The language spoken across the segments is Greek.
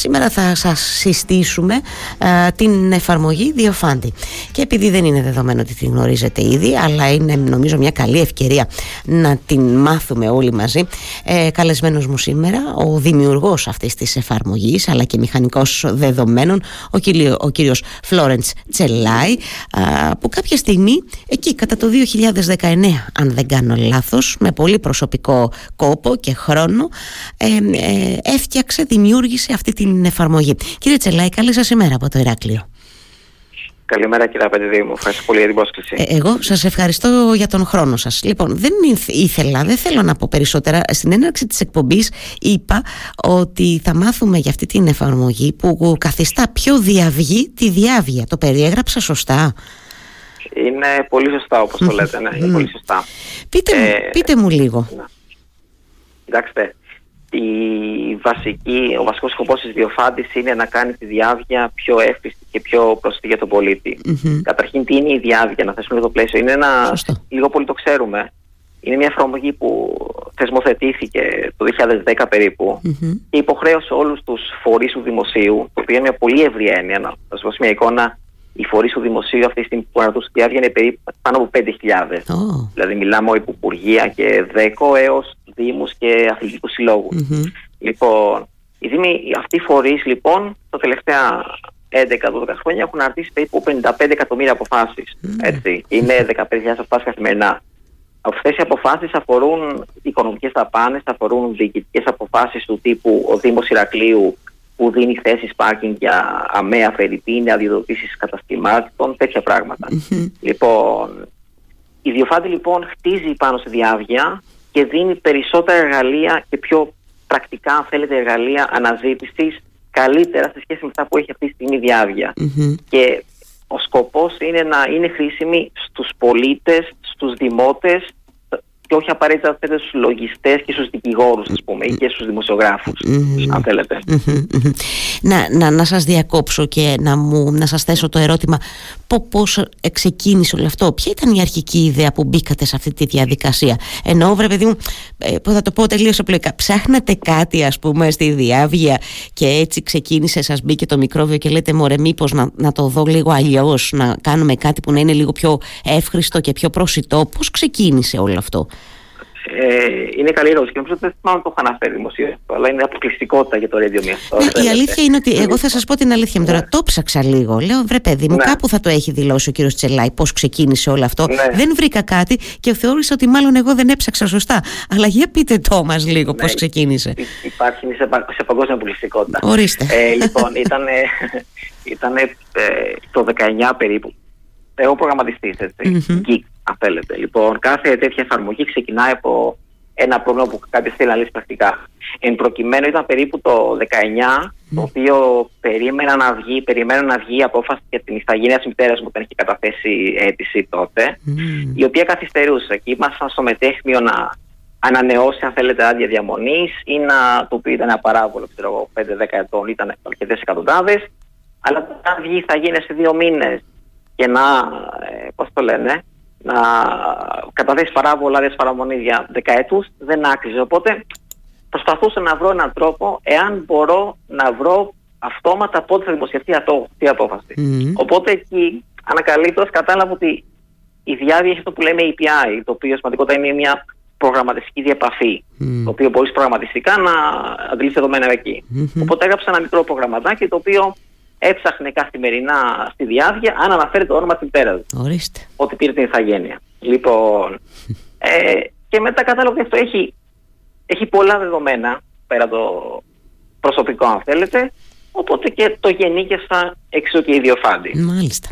Σήμερα θα σας συστήσουμε την εφαρμογή Διοφάντη και επειδή δεν είναι δεδομένο ότι την γνωρίζετε ήδη αλλά είναι νομίζω μια καλή ευκαιρία να την μάθουμε όλοι μαζί ε, καλεσμένος μου σήμερα ο δημιουργός αυτής της εφαρμογής αλλά και μηχανικός δεδομένων ο, κύριο, ο κύριος Φλόρεντς Τσελάι που κάποια στιγμή εκεί κατά το 2019 αν δεν κάνω λάθος με πολύ προσωπικό κόπο και χρόνο ε, ε, έφτιαξε, δημιούργησε αυτή την την εφαρμογή. Κύριε Τσελάη, καλή σας ημέρα από το Ηράκλειο. Καλημέρα κύριε Απεντιδί μου. Ευχαριστώ πολύ για την πρόσκληση. Ε, εγώ σας ευχαριστώ για τον χρόνο σας. Λοιπόν, δεν ήθελα, δεν θέλω να πω περισσότερα. Στην έναρξη της εκπομπής είπα ότι θα μάθουμε για αυτή την εφαρμογή που καθιστά πιο διαυγή τη διάβια. Το περιέγραψα σωστά; Είναι πολύ σωστά όπως το λέτε. Ναι, είναι πολύ σωστά. Πείτε, μου, ε, πείτε μου λίγο. Ναι. Κοιτάξτε, η βασική, ο βασικός σκοπός της διοφάντης είναι να κάνει τη διάβια πιο εύχριστη και πιο προσιτή για τον πολιτη Καταρχήν τι είναι η διάβια, να θέσουμε λίγο το πλαίσιο. Είναι ένα, λίγο πολύ το ξέρουμε, είναι μια εφαρμογή που θεσμοθετήθηκε το 2010 περίπου και υποχρέωσε όλους τους φορείς του δημοσίου, το οποίο είναι μια πολύ ευρύ έννοια, να σας δώσω μια εικόνα, οι φορείς του δημοσίου αυτή τη στιγμή που αναρτούν στη διάβια είναι περίπου πάνω από 5.000. Δηλαδή μιλάμε από υπουργεία και δέκο έως δήμους και αθλητικούς Λοιπόν, οι δήμοι, αυτοί οι φορείς λοιπόν τα τελευταία 11-12 χρόνια έχουν αρτήσει περίπου 55 εκατομμύρια αποφάσεις. Έτσι. Είναι 15.000 αποφάσεις καθημερινά. Αυτές οι αποφάσεις αφορούν οικονομικές δαπάνες, αφορούν διοικητικές αποφάσεις του τύπου ο Δήμος Ηρακλείου που δίνει θέσεις πάρκινγκ για αμαία φερρυπίνη, αδειοδοτήσει καταστημάτων, τέτοια Λοιπόν, η Διοφάντη λοιπόν χτίζει πάνω στη διάβια και δίνει περισσότερα εργαλεία και πιο πρακτικά, αν θέλετε, εργαλεία αναζήτησης καλύτερα σε σχέση με αυτά που έχει αυτή τη στιγμή η διαβια Και ο σκοπός είναι να είναι χρήσιμη στους πολίτες, στους δημότες και όχι απαραίτητα στους λογιστές και στους δικηγόρους, ας πούμε, ή και στους δημοσιογράφους, αν θέλετε. Να, να, να σας διακόψω και να, μου, να σας θέσω το ερώτημα πώς ξεκίνησε όλο αυτό. Ποια ήταν η αρχική ιδέα που μπήκατε σε αυτή τη διαδικασία; Εννοώ, βρε παιδί μου, ε, θα το πω τελείως απλοϊκά. Ψάχνατε κάτι, ας πούμε, στη διάβια και έτσι ξεκίνησε, σας μπήκε το μικρόβιο και λέτε, Μωρέ, μήπως να, να το δω λίγο αλλιώς, να κάνουμε κάτι που να είναι λίγο πιο εύχριστο και πιο προσιτό. Πώς ξεκίνησε όλο αυτό; Ε, είναι καλή ερώτηση και νομίζω ότι δεν θυμάμαι το έχω αναφέρει δημοσίως, αλλά είναι αποκλειστικότητα για το Radio Ναι, η αλήθεια είναι ότι εγώ θα σας πω την αλήθεια μου τώρα. Ναι. Το ψάξα λίγο. Λέω, βρε παιδί μου, ναι. κάπου θα το έχει δηλώσει ο κύριος Τσελάη πώς ξεκίνησε όλο αυτό. Ναι. Δεν βρήκα κάτι και θεώρησα ότι μάλλον εγώ δεν έψαξα σωστά. Αλλά για πείτε το μας λίγο πώς ξεκίνησε. Υπάρχει σε, σε παγκόσμια αποκλειστικότητα. Ορίστε. Ε, λοιπόν, ήταν, ήταν ε, το 19 περίπου. Εγώ προγραμματιστής, έτσι. Geek αν θέλετε. Λοιπόν, κάθε τέτοια εφαρμογή ξεκινάει από ένα πρόβλημα που κάποιος θέλει να λύσει πρακτικά. Εν προκειμένου ήταν περίπου το 19, το οποίο περίμενα να βγει, περίμενα να βγει η απόφαση για την ηθαγένεια της μητέρας μου όταν είχε καταθέσει αίτηση τότε, η οποία καθυστερούσε και ήμασταν στο μετέχμιο να ανανεώσει, αν θέλετε, άδεια διαμονής ή να το οποίο ήταν απαράβολο, ξέρω εγώ, 5-10 ετών, ήταν αρκετές εκατοντάδες. Αλλά όταν βγει η ηθαγένεια σε δύο μήνες και να, ε, πώς το λένε, να καταθέσει παράβολα άδειε παραμονή για δεκαετούς δεν άξιζε. Οπότε προσπαθούσα να βρω έναν τρόπο εάν μπορώ να βρω αυτόματα πότε θα δημοσιευτεί αυτό, η απόφαση. Οπότε εκεί ανακαλύπτω, κατάλαβα ότι η διάβια έχει αυτό που λέμε API, το οποίο σημαντικότητα είναι μια προγραμματιστική διαπαφή, το οποίο μπορείς προγραμματιστικά να αντιλήσει δεδομένα εκεί. Οπότε έγραψα ένα μικρό προγραμματάκι το οποίο έψαχνε καθημερινά στη διάβια αν αναφέρει το όνομα της μητέρας του. Ορίστε. Ότι πήρε την ηθαγένεια. Λοιπόν. ε, και μετά κατάλαβα ότι αυτό έχει, έχει πολλά δεδομένα πέρα το προσωπικό, αν θέλετε. Οπότε και το γενίκευσα έξω και ιδιοφάντη. Μάλιστα.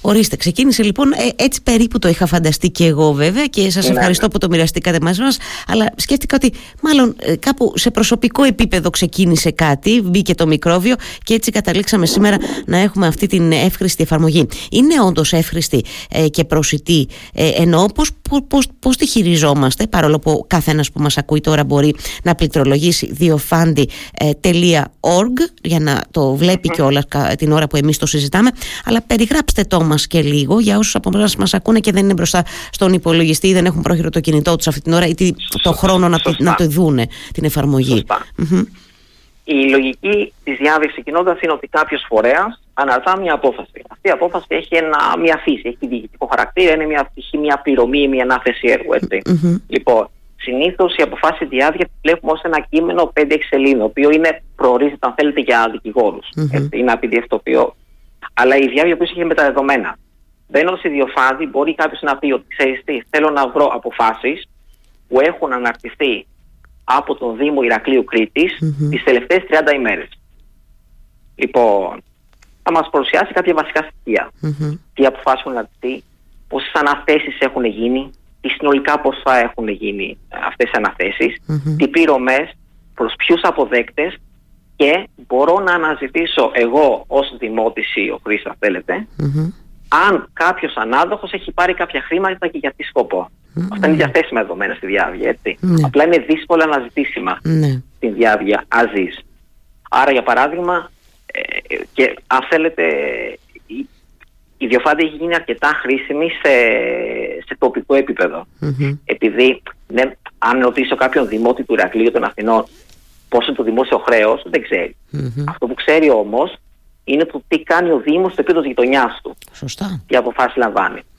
Ορίστε, ξεκίνησε λοιπόν, ε, έτσι περίπου το είχα φανταστεί και εγώ βέβαια και σας ναι, ευχαριστώ ναι. που το μοιραστήκατε μαζί μας, αλλά σκέφτηκα ότι μάλλον ε, κάπου σε προσωπικό επίπεδο ξεκίνησε κάτι, μπήκε το μικρόβιο και έτσι καταλήξαμε σήμερα να έχουμε αυτή την εύχρηστη εφαρμογή. Είναι όντως εύχρηστη ε, και προσιτή, ε, εννοώ πώς, πώς, πώς, τη χειριζόμαστε, παρόλο που κάθε ένας που μας ακούει τώρα μπορεί να πληκτρολογήσει διοφάντη.org για να το βλέπει και όλα την ώρα που εμείς το συζητάμε. Αλλά περιγράψτε το μας και λίγο για όσους από εμάς μας ακούνε και δεν είναι μπροστά στον υπολογιστή ή δεν έχουν πρόχειρο το κινητό τους αυτή την ώρα ή το χρόνο να το, να το δούνε την εφαρμογη η λογική της διάβια ξεκινώντας είναι ότι κάποιος φορέας αναρτά μια απόφαση. Αυτή η απόφαση έχει ένα, μια φύση, έχει διοικητικό χαρακτήρα, είναι μια πτυχή, μια πληρωμή, μια ανάθεση έργου. Έτσι. Mm-hmm. Λοιπόν, συνήθως η αποφάση διάβια βλέπουμε ως ένα κείμενο 5-6 σελίδων, το οποίο είναι προορίζεται, αν θέλετε, για δικηγόρους. Mm-hmm. Είναι ένα PDF το οποίο. Αλλά η διάβια που έχει μεταδεδομένα. Μπαίνοντας στη διοφάδη, μπορεί κάποιος να πει ότι ξέρεις τι, θέλω να βρω αποφάσεις που έχουν αναρτηθεί από τον Δήμο Ηρακλείου Κρήτης mm-hmm. τις τελευταίες 30 ημέρες. Λοιπόν, θα μας παρουσιάσει κάποια βασικά στοιχεία. Mm-hmm. Τι αποφάσεις έχουν αναρτηθεί, πόσες αναθέσεις έχουν γίνει, τι συνολικά ποσά έχουν γίνει αυτές οι αναθέσεις, mm-hmm. τι πληρωμές, προς ποιους αποδέκτες και μπορώ να αναζητήσω εγώ ως δημότης ή ο Χρήστος θέλετε, αν κάποιος ανάδοχος έχει πάρει κάποια χρήματα και για τι σκοπό. Mm. Αυτά είναι διαθέσιμα δεδομένα στη διάβια, έτσι. Ναι. Απλά είναι δύσκολα αναζητήσιμα ναι. στην διάβια αζής. Άρα, για παράδειγμα, ε, και αν θέλετε, η, η Διοφάντη έχει γίνει αρκετά χρήσιμη σε, σε τοπικό Επειδή, ναι, αν ρωτήσω κάποιον δημότη του Ηρακλείου των Αθηνών πόσο είναι το δημόσιο χρέος, δεν ξέρει. Αυτό που ξέρει όμως είναι το τι κάνει ο Δήμος στο επίπεδο της γειτονιάς του. Σωστά. Τι αποφάσεις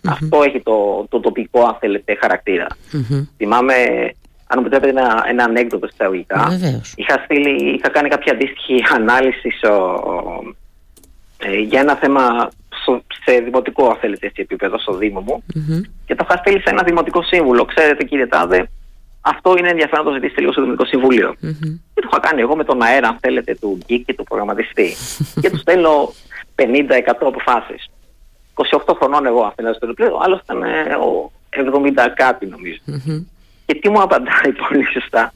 Αυτό έχει το, το τοπικό, αν θέλετε, χαρακτήρα. Mm-hmm. Θυμάμαι, αν μου επιτρέπετε ένα, ένα ανέκδοτο εισαγωγικά. Είχα, στείλει, είχα κάνει κάποια αντίστοιχη ανάλυση ε, για ένα θέμα σε δημοτικό, αν θέλετε, έτσι, επίπεδο, στο Δήμο μου. Mm-hmm. Και το είχα στείλει σε ένα δημοτικό σύμβουλο. Ξέρετε, κύριε Τάδε, αυτό είναι ενδιαφέρον να το ζητήσετε λίγο στο Δημοτικό Συμβούλιο. Mm-hmm. Και το είχα κάνει εγώ με τον αέρα, αν θέλετε, του γκίκ και του προγραμματιστή. και του στέλνω 50-100 αποφάσεις. 28 χρονών εγώ αυτό στο πλήρω, ο άλλος ήταν ε, ο 70 κάτι νομίζω. Mm-hmm. Και τι μου απαντάει πολύ σωστά.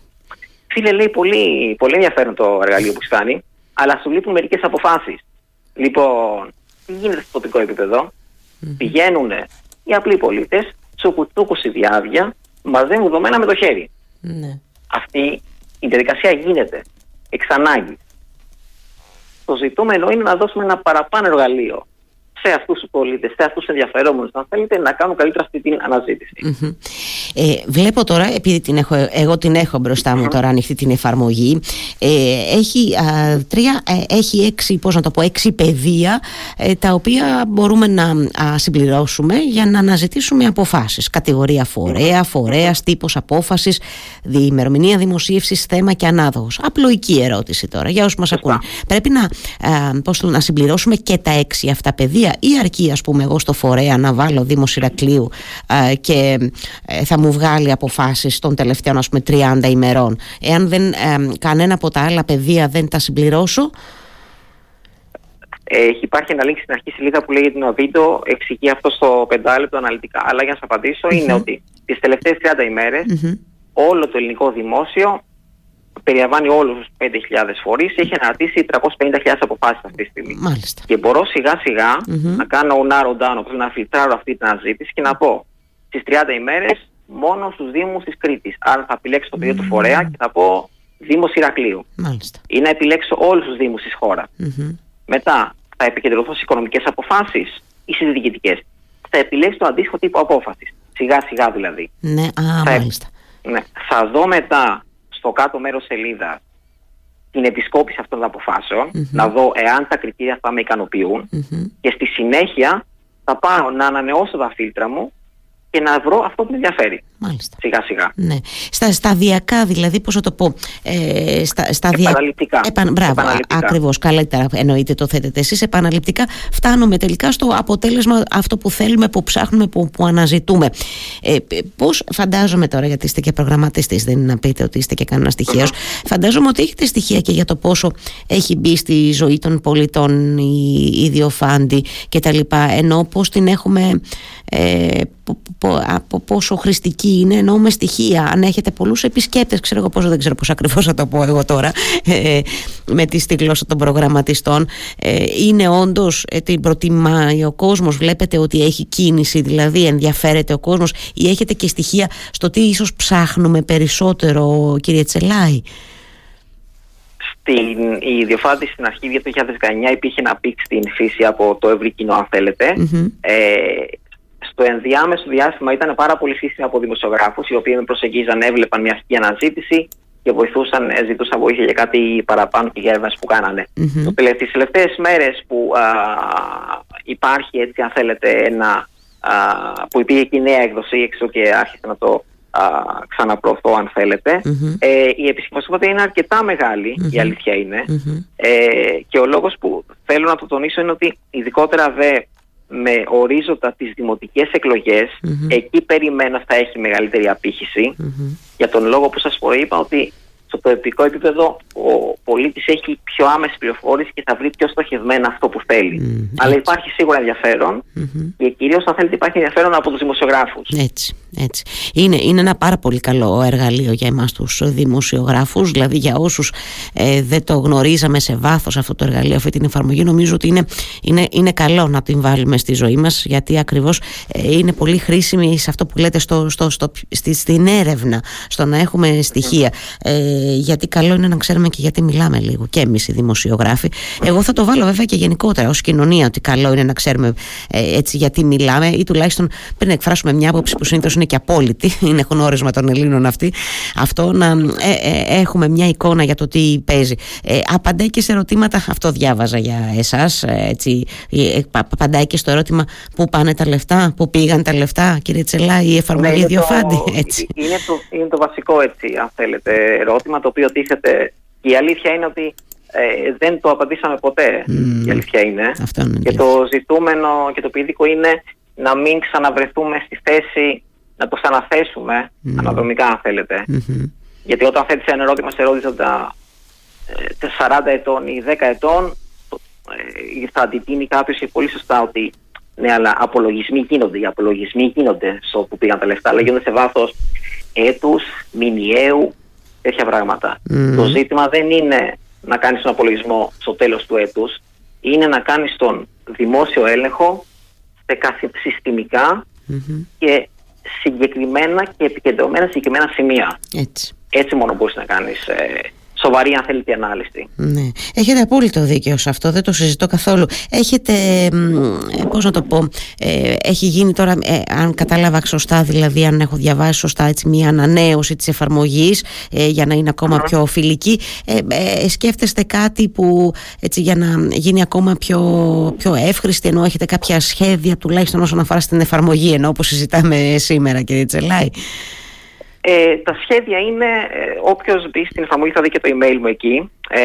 Φίλε, λέει πολύ, πολύ ενδιαφέρον το εργαλείο που σου κάνει, αλλά σου λείπουν μερικές αποφάσεις. Λοιπόν, τι γίνεται στο τοπικό επίπεδο, mm-hmm. πηγαίνουν οι απλοί πολίτες, τσουκουτσούκου στη διάβια, μαζεύουν δεδομένα με το χέρι. Ναι. Αυτή η διαδικασία γίνεται εξ ανάγκης. Το ζητούμενο είναι να δώσουμε ένα παραπάνω εργαλείο σε αυτούς τους πολίτες, σε αυτούς τους ενδιαφερόμενους, αν θέλετε, να κάνουν καλύτερα αυτή την αναζήτηση. Ε, βλέπω τώρα, επειδή την έχω, εγώ την έχω μπροστά μου τώρα ανοιχτή την εφαρμογή, ε, έχει, α, τρία, ε, έχει έξι, πώς να το πω, έξι πεδία ε, τα οποία μπορούμε να α, συμπληρώσουμε για να αναζητήσουμε αποφάσεις. Κατηγορία φορέα, φορέας, τύπος απόφασης, ημερομηνία δημοσίευσης, θέμα και ανάδοχος. Απλοϊκή ερώτηση τώρα για όσους μας ακούν. Πρέπει να, α, πώς, να συμπληρώσουμε και τα έξι αυτά πεδία ή αρκεί ας πούμε εγώ στο φορέα να βάλω Δήμο Ηρακλείου και ε, θα μου βγάλει αποφάσεις των τελευταίων ας πούμε 30 ημερών. Εάν δεν, ε, κανένα από τα άλλα πεδία δεν τα συμπληρώσω; Έχει υπάρχει ένα link στην αρχή σελίδα που λέγεται το βίντεο, εξηγεί αυτό στο πεντάλεπτο αναλυτικά. Αλλά για να σας απαντησω είναι ότι τις τελευταίες 30 ημερε όλο το ελληνικό δημόσιο περιλαμβάνει όλους τους 5.000 φορείς, έχει αναρτήσει 350.000 αποφάσεις αυτή τη στιγμή. Μάλιστα. Και μπορώ σιγά να κάνω narrow down, να φιλτράρω αυτή την αναζήτηση και να πω στις 30 ημέρες μόνο στους Δήμους της Κρήτης. Άρα θα επιλέξω το πεδίο του φορέα και θα πω Δήμος Ηρακλείου. Μάλιστα. Ή να επιλέξω όλους τους Δήμους της χώρας. Μετά θα επικεντρωθώ στις οικονομικές αποφάσεις ή στις διοικητικές. Θα επιλέξω το αντίστοιχο τύπο απόφασης. Σιγά σιγά δηλαδή. Ναι, α, θα, μάλιστα. Ναι, θα δω μετά στο κάτω μέρος σελίδα την επισκόπηση αυτών των αποφασεων να δω εάν τα κριτήρια αυτά με ικανοποιουν και στη συνέχεια θα πάω να ανανεώσω τα φίλτρα μου και να βρω αυτό που με ενδιαφέρει. Μάλιστα. Σιγά σιγά. Ναι. Στα σταδιακά δηλαδή, πώς θα το πω. Ε, στα, σταδια... Επαναληπτικά. Επαν... Μπράβο, ακριβώς, καλύτερα εννοείται το θέτετε εσείς. Επαναληπτικά φτάνουμε τελικά στο αποτέλεσμα αυτό που θέλουμε, που ψάχνουμε, που, που αναζητούμε. Ε, πώς φαντάζομαι τώρα, γιατί είστε και προγραμματιστής, δεν είναι να πείτε ότι είστε και κανένα Φαντάζομαι ότι έχετε στοιχεία και για το πόσο έχει μπει στη ζωή των πολιτών η, η Διοφάντη και τα λοιπά, ενώ πώς την έχουμε ε, από πόσο χρηστική είναι ενώ με στοιχεία. Αν έχετε πολλούς επισκέπτες ξέρω εγώ πόσο δεν ξέρω πώς ακριβώς θα το πω εγώ τώρα ε, με τη στη γλώσσα των προγραμματιστών ε, είναι όντως ε, την προτιμάει ο κόσμος βλέπετε ότι έχει κίνηση δηλαδή ενδιαφέρεται ο κόσμος ή έχετε και στοιχεία στο τι ίσως ψάχνουμε περισσότερο κύριε Τσελάη; Στην, η ιδιοφάντη στην αρχή του 2019 υπήρχε ένα πικ στην χρήση από το ευρύ κοινό αν θέλετε. Ε, στο ενδιάμεσο διάστημα ήταν πάρα πολύ χρήσιμο από δημοσιογράφους, οι οποίοι με προσεγγίζαν, έβλεπαν μια αστική αναζήτηση και βοηθούσαν, ε, ζητούσαν βοήθεια για κάτι παραπάνω και για έρευνες που κάνανε. Mm-hmm. Τις τελευταίες μέρες που α, υπάρχει έτσι αν θέλετε ένα, α, που υπήρχε και η νέα έκδοση έξω και άρχισε να το α, ξαναπροωθώ αν θέλετε ε, η επισημοσύνη είναι αρκετά η αλήθεια είναι ε, και ο λόγος που θέλω να το τονίσω είναι ότι ειδικότερα δε με ορίζοντα τις δημοτικές εκεί περιμένω θα έχει μεγαλύτερη για τον λόγο που σας προείπα ότι στο τοπικό επίπεδο ο πολίτης έχει πιο άμεση πληροφόρηση και θα βρει πιο στοχευμένα αυτό που θέλει. Αλλά υπάρχει σίγουρα και κυρίως αν θέλετε υπάρχει ενδιαφέρον από τους δημοσιογράφους. Έτσι, έτσι. Είναι, είναι ένα πάρα πολύ καλό εργαλείο για εμάς τους δημοσιογράφους. Δηλαδή για όσους ε, δεν το γνωρίζαμε σε βάθος αυτό το εργαλείο, αυτή την εφαρμογή, νομίζω ότι είναι, είναι, είναι καλό να την βάλουμε στη ζωή μας γιατί ακριβώς ε, είναι πολύ χρήσιμη σε αυτό που λέτε στο, στο, στο, στη, στην έρευνα, στο να έχουμε στοιχεία. Ε, γιατί καλό είναι να ξέρουμε και γιατί μιλάμε λίγο. Και εμείς οι δημοσιογράφοι. Εγώ θα το βάλω βέβαια και γενικότερα ως κοινωνία ότι καλό είναι να ξέρουμε ε, έτσι γιατί μιλάμε ή τουλάχιστον πριν εκφράσουμε μια άποψη που συνήθως είναι και απόλυτη είναι γνώρισμα των Ελλήνων αυτή αυτό να ε, ε, έχουμε μια εικόνα για το τι παίζει. Ε, απαντάει και σε ερωτήματα αυτό διάβαζα για εσάς έτσι, απαντάει και στο ερώτημα πού πάνε τα λεφτά πού πήγαν τα λεφτά κύριε Τσελά η εφαρμογή ναι, Διοφάντη έτσι. Είναι, το, είναι το βασικό έτσι αν θέλετε ερώτημα το οποίο τίθεται. Η αλήθεια είναι ότι ε, δεν το απαντήσαμε ποτέ. Η αλήθεια είναι. και το ζητούμενο και το ποιητικό είναι να μην ξαναβρεθούμε στη θέση να το ξαναθέσουμε mm. αναδρομικά, αν θέλετε. Γιατί όταν θέτεις ένα ερώτημα σε ερώτητα 40 ε, ετών ή 10 ετών, ε, θα αντιτείνει κάποιος και πολύ σωστά ότι ναι, αλλά απολογισμοί γίνονται. Οι απολογισμοί γίνονται στο που πήγαν τα λεφτά, αλλά γίνονται σε βάθος έτους, μηνιαίου, τέτοια πράγματα. Το ζήτημα δεν είναι να κάνεις τον απολογισμό στο τέλος του έτους, είναι να κάνεις τον δημόσιο έλεγχο σε κάθε και συγκεκριμένα και επικεντρωμένα συγκεκριμένα σημεία. Έτσι. Έτσι μόνο μπορείς να κάνεις ε, σοβαρή αν θέλετε ανάλυση. Ναι. Έχετε απόλυτο δίκαιο σε αυτό, δεν το συζητώ καθόλου. Έχετε, πώς να το πω, ε, έχει γίνει τώρα, ε, αν κατάλαβα σωστά, δηλαδή αν έχω διαβάσει σωστά έτσι, μια ανανέωση της εφαρμογής ε, για να είναι πιο φιλική. Ε, σκέφτεστε κάτι που έτσι, για να γίνει ακόμα πιο, πιο εύχρηστη, ενώ έχετε κάποια σχέδια τουλάχιστον όσον αφορά στην εφαρμογή, ενώ όπως συζητάμε σήμερα κύριε Τσελάη. Ε, τα σχέδια είναι, ε, όποιος μπει στην εφαρμογή θα δει και το email μου εκεί. Ε,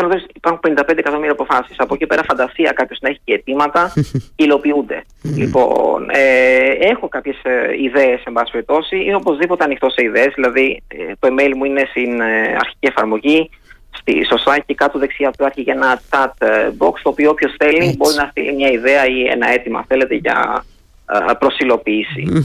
θέλω να υπάρχουν 55 εκατομμύρια αποφάσεις. Από εκεί πέρα, φαντασία κάποιος να έχει και αιτήματα, υλοποιούνται. λοιπόν, ε, έχω κάποιες ιδέες, εν πάση περιπτώσει. Είμαι οπωσδήποτε ανοιχτό σε ιδέες. Δηλαδή, ε, το email μου είναι στην ε, αρχική εφαρμογή. Στη, στο site και κάτω δεξιά του υπάρχει και ένα chat ε, box το οποίο όποιος θέλει μπορεί να στείλει μια ιδέα ή ένα αίτημα θέλετε για προσιλοποιήσει.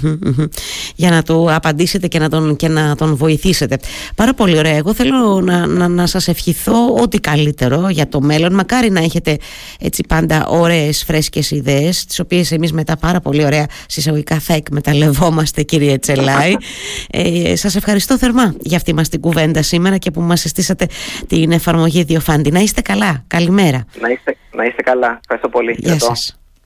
Για να του απαντήσετε και να, τον, και να τον βοηθήσετε. Πάρα πολύ ωραία. Εγώ θέλω να, να, να σας ευχηθώ ό,τι καλύτερο για το μέλλον. Μακάρι να έχετε έτσι πάντα ωραίες φρέσκες ιδέες, τις οποίες εμείς μετά πάρα πολύ ωραία συσσαγωγικά θα εκμεταλλευόμαστε κύριε Τσελάη. ε, σας ευχαριστώ θερμά για αυτή μας την κουβέντα σήμερα και που μας συστήσατε την εφαρμογή Διοφάντη. Να είστε καλά. Καλημέρα. Να είστε, να είστε καλά. Ευχαριστώ πολύ. Γεια σας.